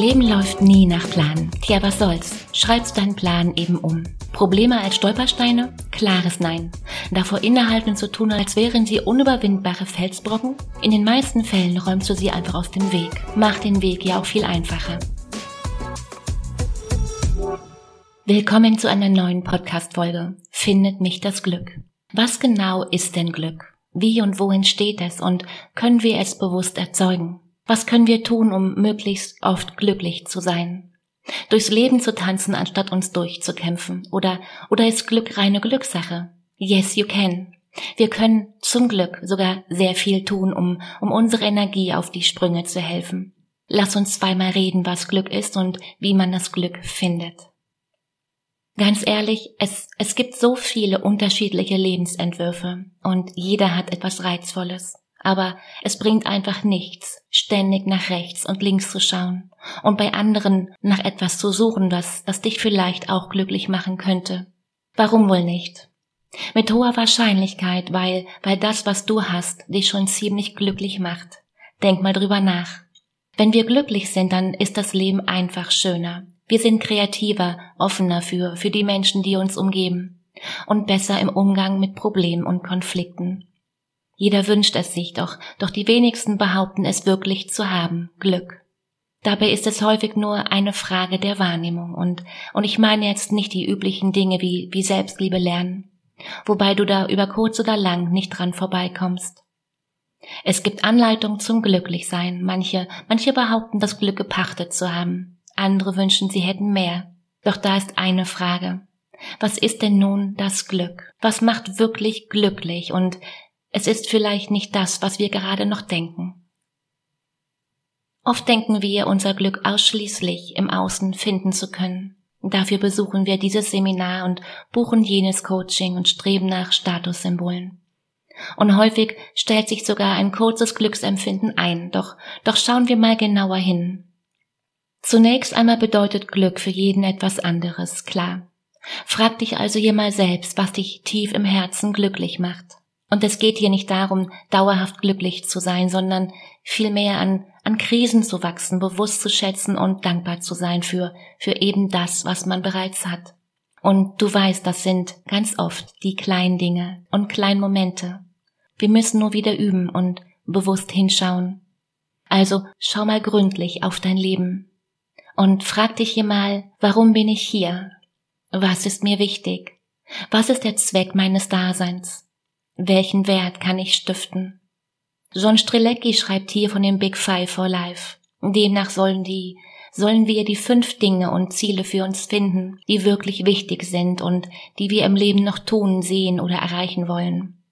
Leben läuft nie nach Plan. Tja, was soll's? Schreibst deinen Plan eben um. Probleme als Stolpersteine? Klares Nein. Davor innehalten zu tun, als wären sie unüberwindbare Felsbrocken? In den meisten Fällen räumst du sie einfach aus dem Weg. Macht den Weg ja auch viel einfacher. Willkommen zu einer neuen Podcast-Folge. Findet mich das Glück. Was genau ist denn Glück? Wie und wo entsteht es und können wir es bewusst erzeugen? Was können wir tun, um möglichst oft glücklich zu sein? Durchs Leben zu tanzen, anstatt uns durchzukämpfen? Oder, oder ist Glück reine Glückssache? Yes, you can. Wir können zum Glück sogar sehr viel tun, um, um unsere Energie auf die Sprünge zu helfen. Lass uns zweimal reden, was Glück ist und wie man das Glück findet. Ganz ehrlich, es, es gibt so viele unterschiedliche Lebensentwürfe und jeder hat etwas Reizvolles. Aber es bringt einfach nichts, ständig nach rechts und links zu schauen und bei anderen nach etwas zu suchen, das, das dich vielleicht auch glücklich machen könnte. Warum wohl nicht? Mit hoher Wahrscheinlichkeit, weil, weil das, was du hast, dich schon ziemlich glücklich macht. Denk mal drüber nach. Wenn wir glücklich sind, dann ist das Leben einfach schöner. Wir sind kreativer, offener für, für die Menschen, die uns umgeben und besser im Umgang mit Problemen und Konflikten. Jeder wünscht es sich doch, doch die wenigsten behaupten es wirklich zu haben, Glück. Dabei ist es häufig nur eine Frage der Wahrnehmung und, und ich meine jetzt nicht die üblichen Dinge wie, wie Selbstliebe lernen, wobei du da über kurz oder lang nicht dran vorbeikommst. Es gibt Anleitungen zum Glücklichsein. Manche, manche behaupten, das Glück gepachtet zu haben. Andere wünschen, sie hätten mehr. Doch da ist eine Frage. Was ist denn nun das Glück? Was macht wirklich glücklich und es ist vielleicht nicht das, was wir gerade noch denken. Oft denken wir, unser Glück ausschließlich im Außen finden zu können. Dafür besuchen wir dieses Seminar und buchen jenes Coaching und streben nach Statussymbolen. Und häufig stellt sich sogar ein kurzes Glücksempfinden ein, doch, doch schauen wir mal genauer hin. Zunächst einmal bedeutet Glück für jeden etwas anderes, klar. Frag dich also hier mal selbst, was dich tief im Herzen glücklich macht. Und es geht hier nicht darum, dauerhaft glücklich zu sein, sondern vielmehr an, an Krisen zu wachsen, bewusst zu schätzen und dankbar zu sein für, für eben das, was man bereits hat. Und du weißt, das sind ganz oft die kleinen Dinge und kleinen Momente. Wir müssen nur wieder üben und bewusst hinschauen. Also schau mal gründlich auf dein Leben und frag dich hier mal, warum bin ich hier? Was ist mir wichtig? Was ist der Zweck meines Daseins? Welchen Wert kann ich stiften? John Strelecki schreibt hier von dem Big Five for Life. Demnach sollen die, sollen wir die fünf Dinge und Ziele für uns finden, die wirklich wichtig sind und die wir im Leben noch tun, sehen oder erreichen wollen.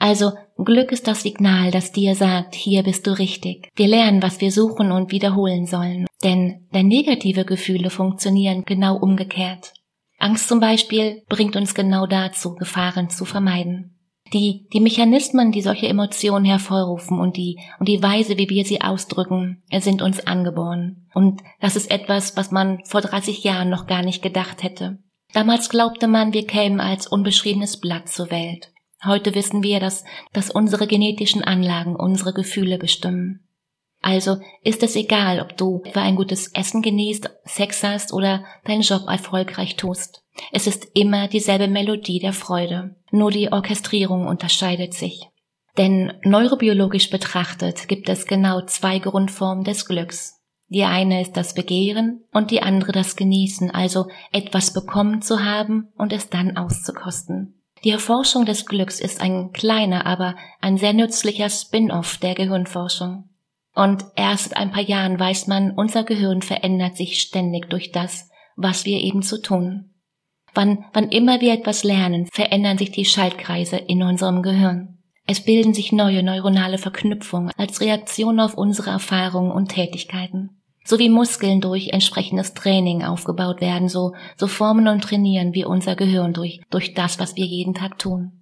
Also Glück ist das Signal, das dir sagt, hier bist du richtig. Wir lernen, was wir suchen und wiederholen sollen. Denn, denn negative Gefühle funktionieren genau umgekehrt. Angst zum Beispiel bringt uns genau dazu, Gefahren zu vermeiden. Die, die Mechanismen, die solche Emotionen hervorrufen und die, und die Weise, wie wir sie ausdrücken, sind uns angeboren. Und das ist etwas, was man vor 30 Jahren noch gar nicht gedacht hätte. Damals glaubte man, wir kämen als unbeschriebenes Blatt zur Welt. Heute wissen wir, dass, dass unsere genetischen Anlagen unsere Gefühle bestimmen. Also ist es egal, ob du etwa ein gutes Essen genießt, Sex hast oder deinen Job erfolgreich tust. Es ist immer dieselbe Melodie der Freude, nur die Orchestrierung unterscheidet sich. Denn neurobiologisch betrachtet gibt es genau zwei Grundformen des Glücks. Die eine ist das Begehren und die andere das Genießen, also etwas bekommen zu haben und es dann auszukosten. Die Erforschung des Glücks ist ein kleiner, aber ein sehr nützlicher Spin-off der Gehirnforschung. Und erst ein paar Jahren weiß man, unser Gehirn verändert sich ständig durch das, was wir eben zu tun. Wann, wann immer wir etwas lernen, verändern sich die Schaltkreise in unserem Gehirn. Es bilden sich neue neuronale Verknüpfungen als Reaktion auf unsere Erfahrungen und Tätigkeiten. So wie Muskeln durch entsprechendes Training aufgebaut werden, so, so formen und trainieren wir unser Gehirn durch, durch das, was wir jeden Tag tun.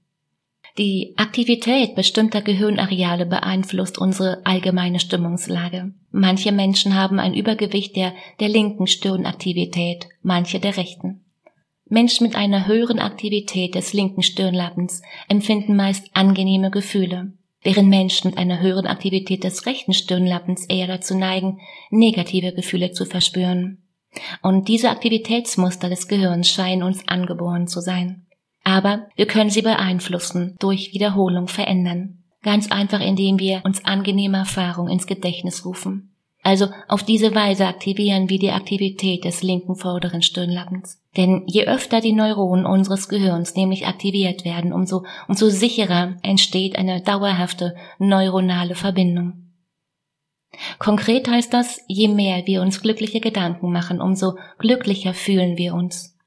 Die Aktivität bestimmter Gehirnareale beeinflusst unsere allgemeine Stimmungslage. Manche Menschen haben ein Übergewicht der, der linken Stirnaktivität, manche der rechten. Menschen mit einer höheren Aktivität des linken Stirnlappens empfinden meist angenehme Gefühle. während Menschen mit einer höheren Aktivität des rechten Stirnlappens eher dazu neigen, negative Gefühle zu verspüren. Und diese Aktivitätsmuster des Gehirns scheinen uns angeboren zu sein. Aber wir können sie beeinflussen, durch Wiederholung verändern. Ganz einfach, indem wir uns angenehme Erfahrungen ins Gedächtnis rufen. Also auf diese Weise aktivieren wir die Aktivität des linken vorderen Stirnlappens. Denn je öfter die Neuronen unseres Gehirns nämlich aktiviert werden, umso, umso sicherer entsteht eine dauerhafte neuronale Verbindung. Konkret heißt das, je mehr wir uns glückliche Gedanken machen, umso glücklicher fühlen wir uns.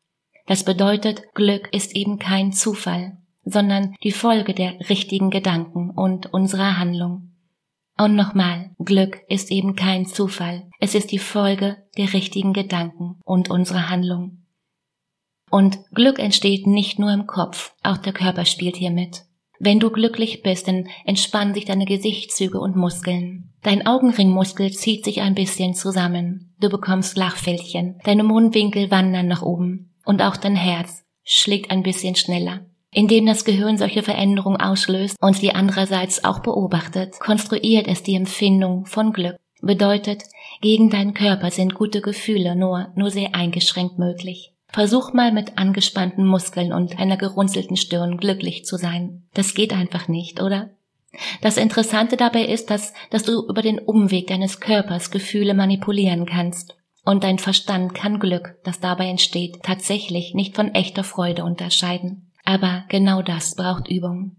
Das bedeutet, Glück ist eben kein Zufall, sondern die Folge der richtigen Gedanken und unserer Handlung. Und nochmal, Glück ist eben kein Zufall, es ist die Folge der richtigen Gedanken und unserer Handlung. Und Glück entsteht nicht nur im Kopf, auch der Körper spielt hier mit. Wenn du glücklich bist, dann entspannen sich deine Gesichtszüge und Muskeln. Dein Augenringmuskel zieht sich ein bisschen zusammen. Du bekommst Lachfältchen. Deine Mundwinkel wandern nach oben. Und auch dein Herz schlägt ein bisschen schneller. Indem das Gehirn solche Veränderungen auslöst und sie andererseits auch beobachtet, konstruiert es die Empfindung von Glück. Bedeutet, gegen deinen Körper sind gute Gefühle nur, nur sehr eingeschränkt möglich. Versuch mal mit angespannten Muskeln und einer gerunzelten Stirn glücklich zu sein. Das geht einfach nicht, oder? Das Interessante dabei ist, dass, dass du über den Umweg deines Körpers Gefühle manipulieren kannst. Und dein Verstand kann Glück, das dabei entsteht, tatsächlich nicht von echter Freude unterscheiden. Aber genau das braucht Übung.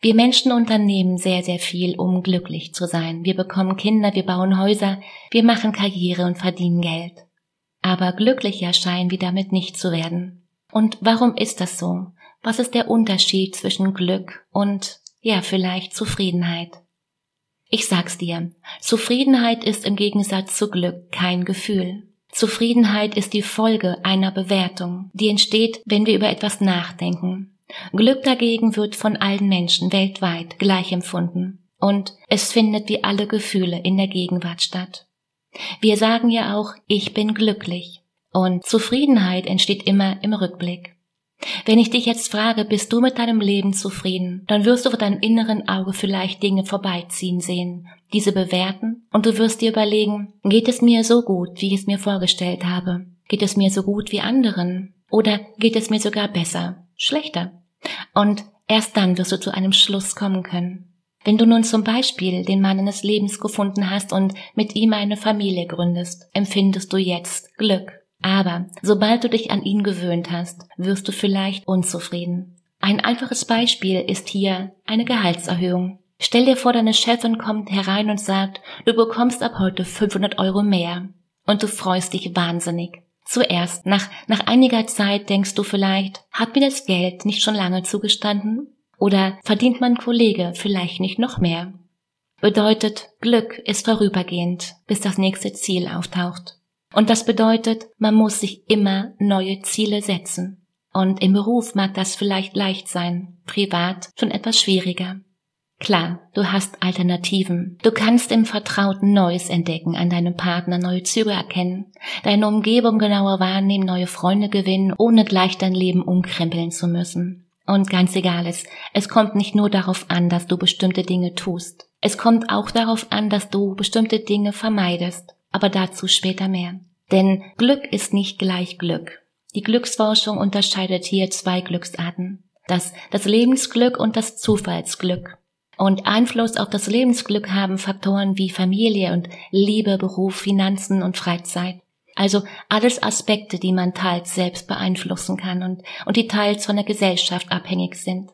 Wir Menschen unternehmen sehr, sehr viel, um glücklich zu sein. Wir bekommen Kinder, wir bauen Häuser, wir machen Karriere und verdienen Geld aber glücklicher scheinen wir damit nicht zu werden. Und warum ist das so? Was ist der Unterschied zwischen Glück und, ja, vielleicht Zufriedenheit? Ich sag's dir, Zufriedenheit ist im Gegensatz zu Glück kein Gefühl. Zufriedenheit ist die Folge einer Bewertung, die entsteht, wenn wir über etwas nachdenken. Glück dagegen wird von allen Menschen weltweit gleich empfunden. Und es findet wie alle Gefühle in der Gegenwart statt. Wir sagen ja auch, ich bin glücklich. Und Zufriedenheit entsteht immer im Rückblick. Wenn ich dich jetzt frage, bist du mit deinem Leben zufrieden, dann wirst du vor deinem inneren Auge vielleicht Dinge vorbeiziehen sehen, diese bewerten, und du wirst dir überlegen, geht es mir so gut, wie ich es mir vorgestellt habe? Geht es mir so gut wie anderen? Oder geht es mir sogar besser, schlechter? Und erst dann wirst du zu einem Schluss kommen können. Wenn du nun zum Beispiel den Mann deines Lebens gefunden hast und mit ihm eine Familie gründest, empfindest du jetzt Glück. Aber sobald du dich an ihn gewöhnt hast, wirst du vielleicht unzufrieden. Ein einfaches Beispiel ist hier eine Gehaltserhöhung. Stell dir vor, deine Chefin kommt herein und sagt, du bekommst ab heute 500 Euro mehr. Und du freust dich wahnsinnig. Zuerst, nach, nach einiger Zeit denkst du vielleicht, hat mir das Geld nicht schon lange zugestanden? Oder verdient mein Kollege vielleicht nicht noch mehr? Bedeutet, Glück ist vorübergehend, bis das nächste Ziel auftaucht. Und das bedeutet, man muss sich immer neue Ziele setzen. Und im Beruf mag das vielleicht leicht sein, privat schon etwas schwieriger. Klar, du hast Alternativen. Du kannst im Vertrauten Neues entdecken, an deinem Partner neue Züge erkennen, deine Umgebung genauer wahrnehmen, neue Freunde gewinnen, ohne gleich dein Leben umkrempeln zu müssen. Und ganz egal ist, es kommt nicht nur darauf an, dass du bestimmte Dinge tust. Es kommt auch darauf an, dass du bestimmte Dinge vermeidest. Aber dazu später mehr. Denn Glück ist nicht gleich Glück. Die Glücksforschung unterscheidet hier zwei Glücksarten. Das, das Lebensglück und das Zufallsglück. Und Einfluss auf das Lebensglück haben Faktoren wie Familie und Liebe, Beruf, Finanzen und Freizeit. Also alles Aspekte, die man teils selbst beeinflussen kann und, und die teils von der Gesellschaft abhängig sind.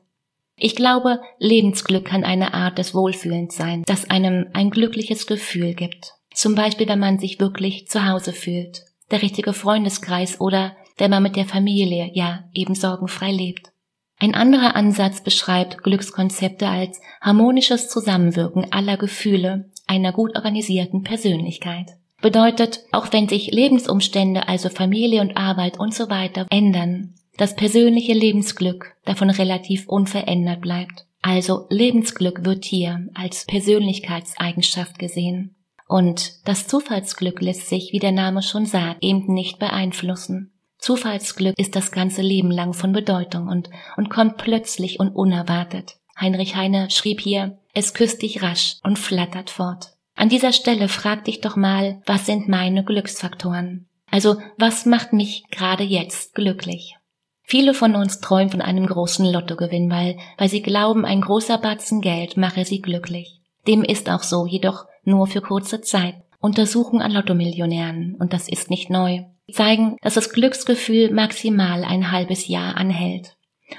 Ich glaube, Lebensglück kann eine Art des Wohlfühlens sein, das einem ein glückliches Gefühl gibt. Zum Beispiel, wenn man sich wirklich zu Hause fühlt, der richtige Freundeskreis oder wenn man mit der Familie, ja, eben sorgenfrei lebt. Ein anderer Ansatz beschreibt Glückskonzepte als harmonisches Zusammenwirken aller Gefühle einer gut organisierten Persönlichkeit. Bedeutet, auch wenn sich Lebensumstände, also Familie und Arbeit und so weiter ändern, das persönliche Lebensglück davon relativ unverändert bleibt. Also Lebensglück wird hier als Persönlichkeitseigenschaft gesehen. Und das Zufallsglück lässt sich, wie der Name schon sagt, eben nicht beeinflussen. Zufallsglück ist das ganze Leben lang von Bedeutung und, und kommt plötzlich und unerwartet. Heinrich Heine schrieb hier, es küsst dich rasch und flattert fort. An dieser Stelle frag dich doch mal, was sind meine Glücksfaktoren? Also, was macht mich gerade jetzt glücklich? Viele von uns träumen von einem großen Lottogewinn, weil, weil sie glauben, ein großer Batzen Geld mache sie glücklich. Dem ist auch so, jedoch nur für kurze Zeit. Untersuchungen an Lottomillionären, und das ist nicht neu, zeigen, dass das Glücksgefühl maximal ein halbes Jahr anhält.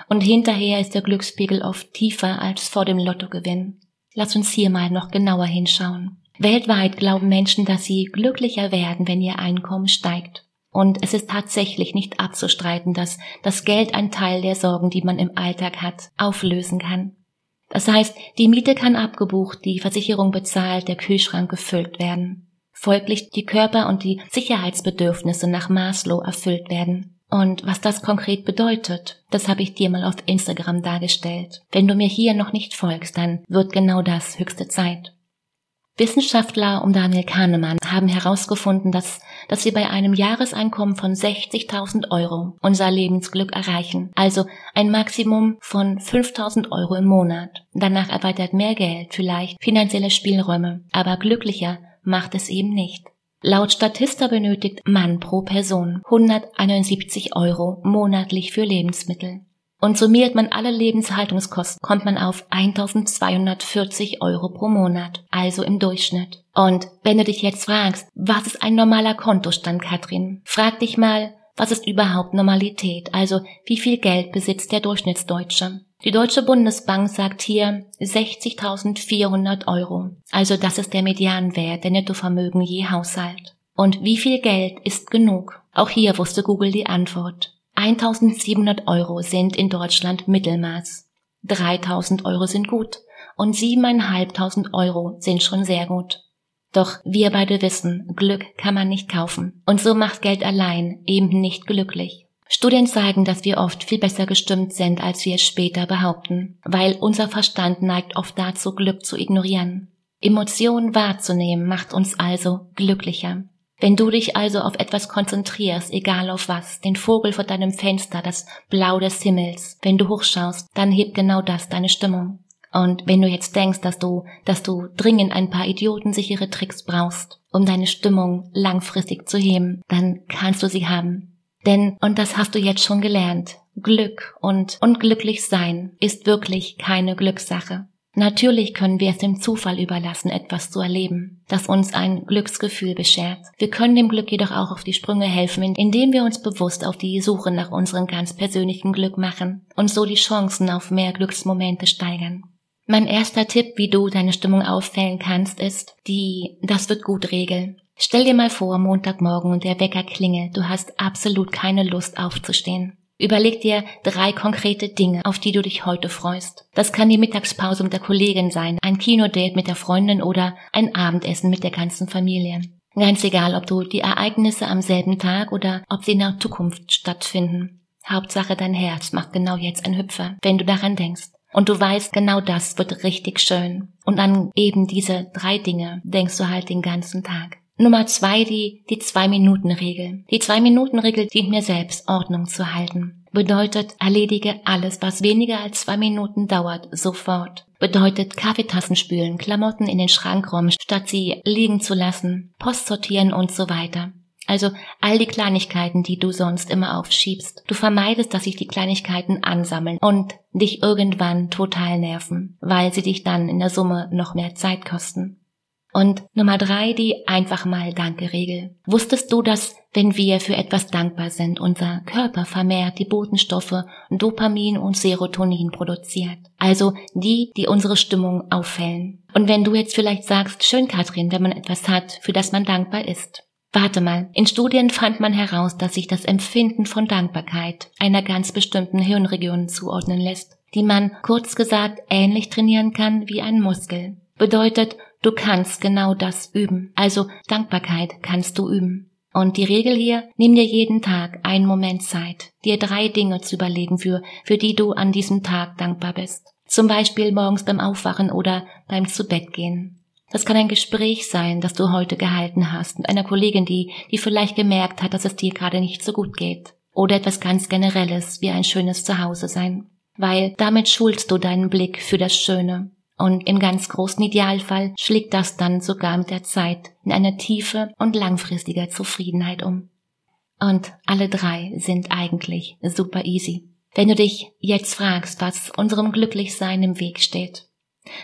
Und hinterher ist der Glückspegel oft tiefer als vor dem Lottogewinn. Lass uns hier mal noch genauer hinschauen. Weltweit glauben Menschen, dass sie glücklicher werden, wenn ihr Einkommen steigt. Und es ist tatsächlich nicht abzustreiten, dass das Geld ein Teil der Sorgen, die man im Alltag hat, auflösen kann. Das heißt, die Miete kann abgebucht, die Versicherung bezahlt, der Kühlschrank gefüllt werden. Folglich die Körper- und die Sicherheitsbedürfnisse nach Maslow erfüllt werden. Und was das konkret bedeutet, das habe ich dir mal auf Instagram dargestellt. Wenn du mir hier noch nicht folgst, dann wird genau das höchste Zeit. Wissenschaftler um Daniel Kahnemann haben herausgefunden, dass, dass wir bei einem Jahreseinkommen von 60.000 Euro unser Lebensglück erreichen, also ein Maximum von 5.000 Euro im Monat. Danach erweitert mehr Geld vielleicht finanzielle Spielräume, aber glücklicher macht es eben nicht. Laut Statista benötigt Mann pro Person 171 Euro monatlich für Lebensmittel. Und summiert man alle Lebenshaltungskosten, kommt man auf 1240 Euro pro Monat, also im Durchschnitt. Und wenn du dich jetzt fragst, was ist ein normaler Kontostand, Katrin? Frag dich mal, was ist überhaupt Normalität? Also wie viel Geld besitzt der Durchschnittsdeutsche? Die Deutsche Bundesbank sagt hier 60.400 Euro. Also das ist der Medianwert der Nettovermögen je Haushalt. Und wie viel Geld ist genug? Auch hier wusste Google die Antwort. 1700 Euro sind in Deutschland Mittelmaß. 3000 Euro sind gut und 7500 Euro sind schon sehr gut. Doch wir beide wissen, Glück kann man nicht kaufen. Und so macht Geld allein eben nicht glücklich. Studien zeigen, dass wir oft viel besser gestimmt sind, als wir es später behaupten, weil unser Verstand neigt oft dazu, Glück zu ignorieren. Emotionen wahrzunehmen macht uns also glücklicher. Wenn du dich also auf etwas konzentrierst, egal auf was, den Vogel vor deinem Fenster, das Blau des Himmels, wenn du hochschaust, dann hebt genau das deine Stimmung. Und wenn du jetzt denkst, dass du, dass du dringend ein paar idiotensichere Tricks brauchst, um deine Stimmung langfristig zu heben, dann kannst du sie haben. Denn, und das hast du jetzt schon gelernt, Glück und unglücklich sein ist wirklich keine Glückssache. Natürlich können wir es dem Zufall überlassen, etwas zu erleben, das uns ein Glücksgefühl beschert. Wir können dem Glück jedoch auch auf die Sprünge helfen, indem wir uns bewusst auf die Suche nach unserem ganz persönlichen Glück machen und so die Chancen auf mehr Glücksmomente steigern. Mein erster Tipp, wie du deine Stimmung auffällen kannst, ist die Das wird gut Regel. Stell dir mal vor, Montagmorgen und der Wecker klingelt, du hast absolut keine Lust aufzustehen. Überleg dir drei konkrete Dinge, auf die du dich heute freust. Das kann die Mittagspause mit der Kollegin sein, ein Kinodate mit der Freundin oder ein Abendessen mit der ganzen Familie. Ganz egal, ob du die Ereignisse am selben Tag oder ob sie in der Zukunft stattfinden. Hauptsache dein Herz macht genau jetzt ein Hüpfer, wenn du daran denkst. Und du weißt, genau das wird richtig schön. Und an eben diese drei Dinge denkst du halt den ganzen Tag. Nummer zwei, die, die Zwei-Minuten-Regel. Die Zwei-Minuten-Regel dient mir selbst, Ordnung zu halten. Bedeutet, erledige alles, was weniger als zwei Minuten dauert, sofort. Bedeutet, Kaffeetassen spülen, Klamotten in den Schrank räumen, statt sie liegen zu lassen, Post sortieren und so weiter. Also all die Kleinigkeiten, die du sonst immer aufschiebst. Du vermeidest, dass sich die Kleinigkeiten ansammeln und dich irgendwann total nerven, weil sie dich dann in der Summe noch mehr Zeit kosten. Und Nummer drei, die einfach mal Danke-Regel. Wusstest du, dass wenn wir für etwas dankbar sind, unser Körper vermehrt die Botenstoffe Dopamin und Serotonin produziert? Also die, die unsere Stimmung auffällen. Und wenn du jetzt vielleicht sagst, schön Katrin, wenn man etwas hat, für das man dankbar ist. Warte mal, in Studien fand man heraus, dass sich das Empfinden von Dankbarkeit einer ganz bestimmten Hirnregion zuordnen lässt, die man kurz gesagt ähnlich trainieren kann wie ein Muskel. Bedeutet, Du kannst genau das üben. Also Dankbarkeit kannst du üben. Und die Regel hier, nimm dir jeden Tag einen Moment Zeit, dir drei Dinge zu überlegen, für, für die du an diesem Tag dankbar bist. Zum Beispiel morgens beim Aufwachen oder beim Zubettgehen. Das kann ein Gespräch sein, das du heute gehalten hast mit einer Kollegin, die, die vielleicht gemerkt hat, dass es dir gerade nicht so gut geht. Oder etwas ganz Generelles wie ein schönes Zuhause sein. weil damit schulst du deinen Blick für das Schöne. Und im ganz großen Idealfall schlägt das dann sogar mit der Zeit in eine tiefe und langfristige Zufriedenheit um. Und alle drei sind eigentlich super easy. Wenn du dich jetzt fragst, was unserem Glücklichsein im Weg steht,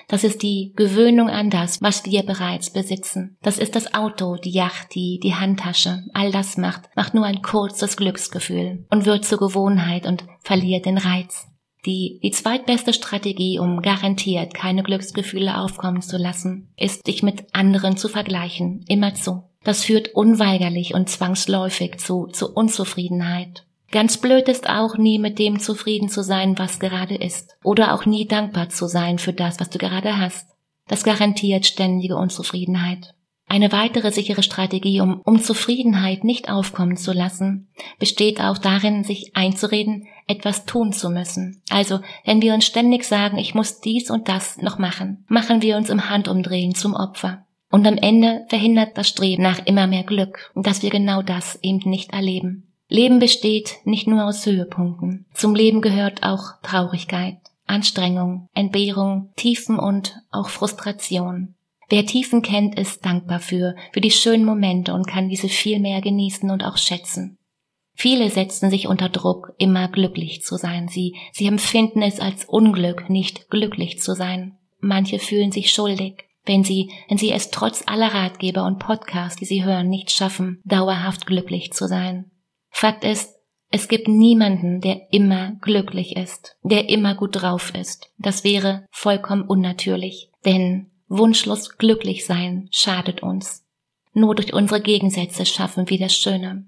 das ist die Gewöhnung an das, was wir bereits besitzen. Das ist das Auto, die Yacht, die, die Handtasche. All das macht, macht nur ein kurzes Glücksgefühl und wird zur Gewohnheit und verliert den Reiz. Die, die zweitbeste Strategie, um garantiert keine Glücksgefühle aufkommen zu lassen, ist, dich mit anderen zu vergleichen, immerzu. Das führt unweigerlich und zwangsläufig zu, zu Unzufriedenheit. Ganz blöd ist auch nie mit dem zufrieden zu sein, was gerade ist. Oder auch nie dankbar zu sein für das, was du gerade hast. Das garantiert ständige Unzufriedenheit. Eine weitere sichere Strategie, um Unzufriedenheit nicht aufkommen zu lassen, besteht auch darin, sich einzureden, etwas tun zu müssen. Also, wenn wir uns ständig sagen, ich muss dies und das noch machen, machen wir uns im Handumdrehen zum Opfer. Und am Ende verhindert das Streben nach immer mehr Glück, dass wir genau das eben nicht erleben. Leben besteht nicht nur aus Höhepunkten. Zum Leben gehört auch Traurigkeit, Anstrengung, Entbehrung, Tiefen und auch Frustration. Wer Tiefen kennt, ist dankbar für, für die schönen Momente und kann diese viel mehr genießen und auch schätzen. Viele setzen sich unter Druck, immer glücklich zu sein. Sie, sie empfinden es als Unglück, nicht glücklich zu sein. Manche fühlen sich schuldig wenn sie, wenn sie es trotz aller Ratgeber und Podcasts, die sie hören, nicht schaffen, dauerhaft glücklich zu sein. Fakt ist, es gibt niemanden, der immer glücklich ist, der immer gut drauf ist. Das wäre vollkommen unnatürlich, denn wunschlos glücklich sein schadet uns. Nur durch unsere Gegensätze schaffen wir das Schöne.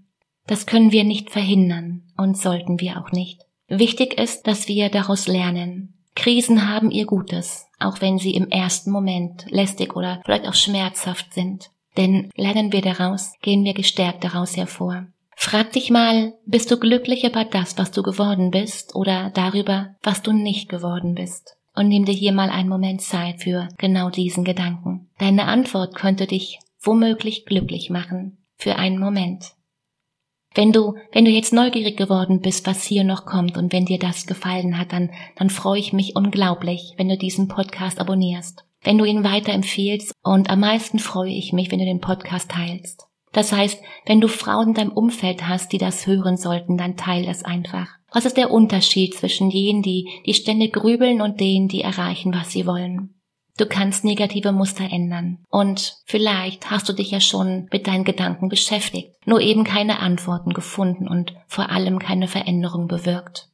Das können wir nicht verhindern und sollten wir auch nicht. Wichtig ist, dass wir daraus lernen. Krisen haben ihr Gutes, auch wenn sie im ersten Moment lästig oder vielleicht auch schmerzhaft sind. Denn lernen wir daraus, gehen wir gestärkt daraus hervor. Frag dich mal, bist du glücklich über das, was du geworden bist oder darüber, was du nicht geworden bist? Und nimm dir hier mal einen Moment Zeit für genau diesen Gedanken. Deine Antwort könnte dich womöglich glücklich machen. Für einen Moment. Wenn du, wenn du jetzt neugierig geworden bist, was hier noch kommt und wenn dir das gefallen hat, dann, dann freue ich mich unglaublich, wenn du diesen Podcast abonnierst, wenn du ihn weiterempfiehlst und am meisten freue ich mich, wenn du den Podcast teilst. Das heißt, wenn du Frauen in deinem Umfeld hast, die das hören sollten, dann teil es einfach. Was ist der Unterschied zwischen jenen, die, die ständig grübeln und denen, die erreichen, was sie wollen? Du kannst negative Muster ändern. Und vielleicht hast du dich ja schon mit deinen Gedanken beschäftigt, nur eben keine Antworten gefunden und vor allem keine Veränderung bewirkt.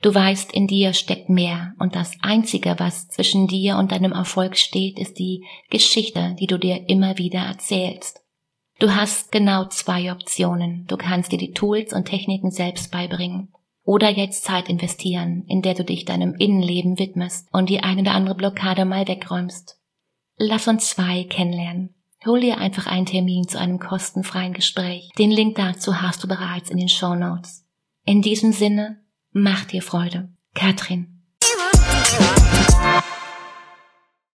Du weißt, in dir steckt mehr und das Einzige, was zwischen dir und deinem Erfolg steht, ist die Geschichte, die du dir immer wieder erzählst. Du hast genau zwei Optionen. Du kannst dir die Tools und Techniken selbst beibringen oder jetzt Zeit investieren, in der du dich deinem Innenleben widmest und die eine oder andere Blockade mal wegräumst. Lass uns zwei kennenlernen. Hol dir einfach einen Termin zu einem kostenfreien Gespräch. Den Link dazu hast du bereits in den Show Notes. In diesem Sinne, mach dir Freude. Katrin.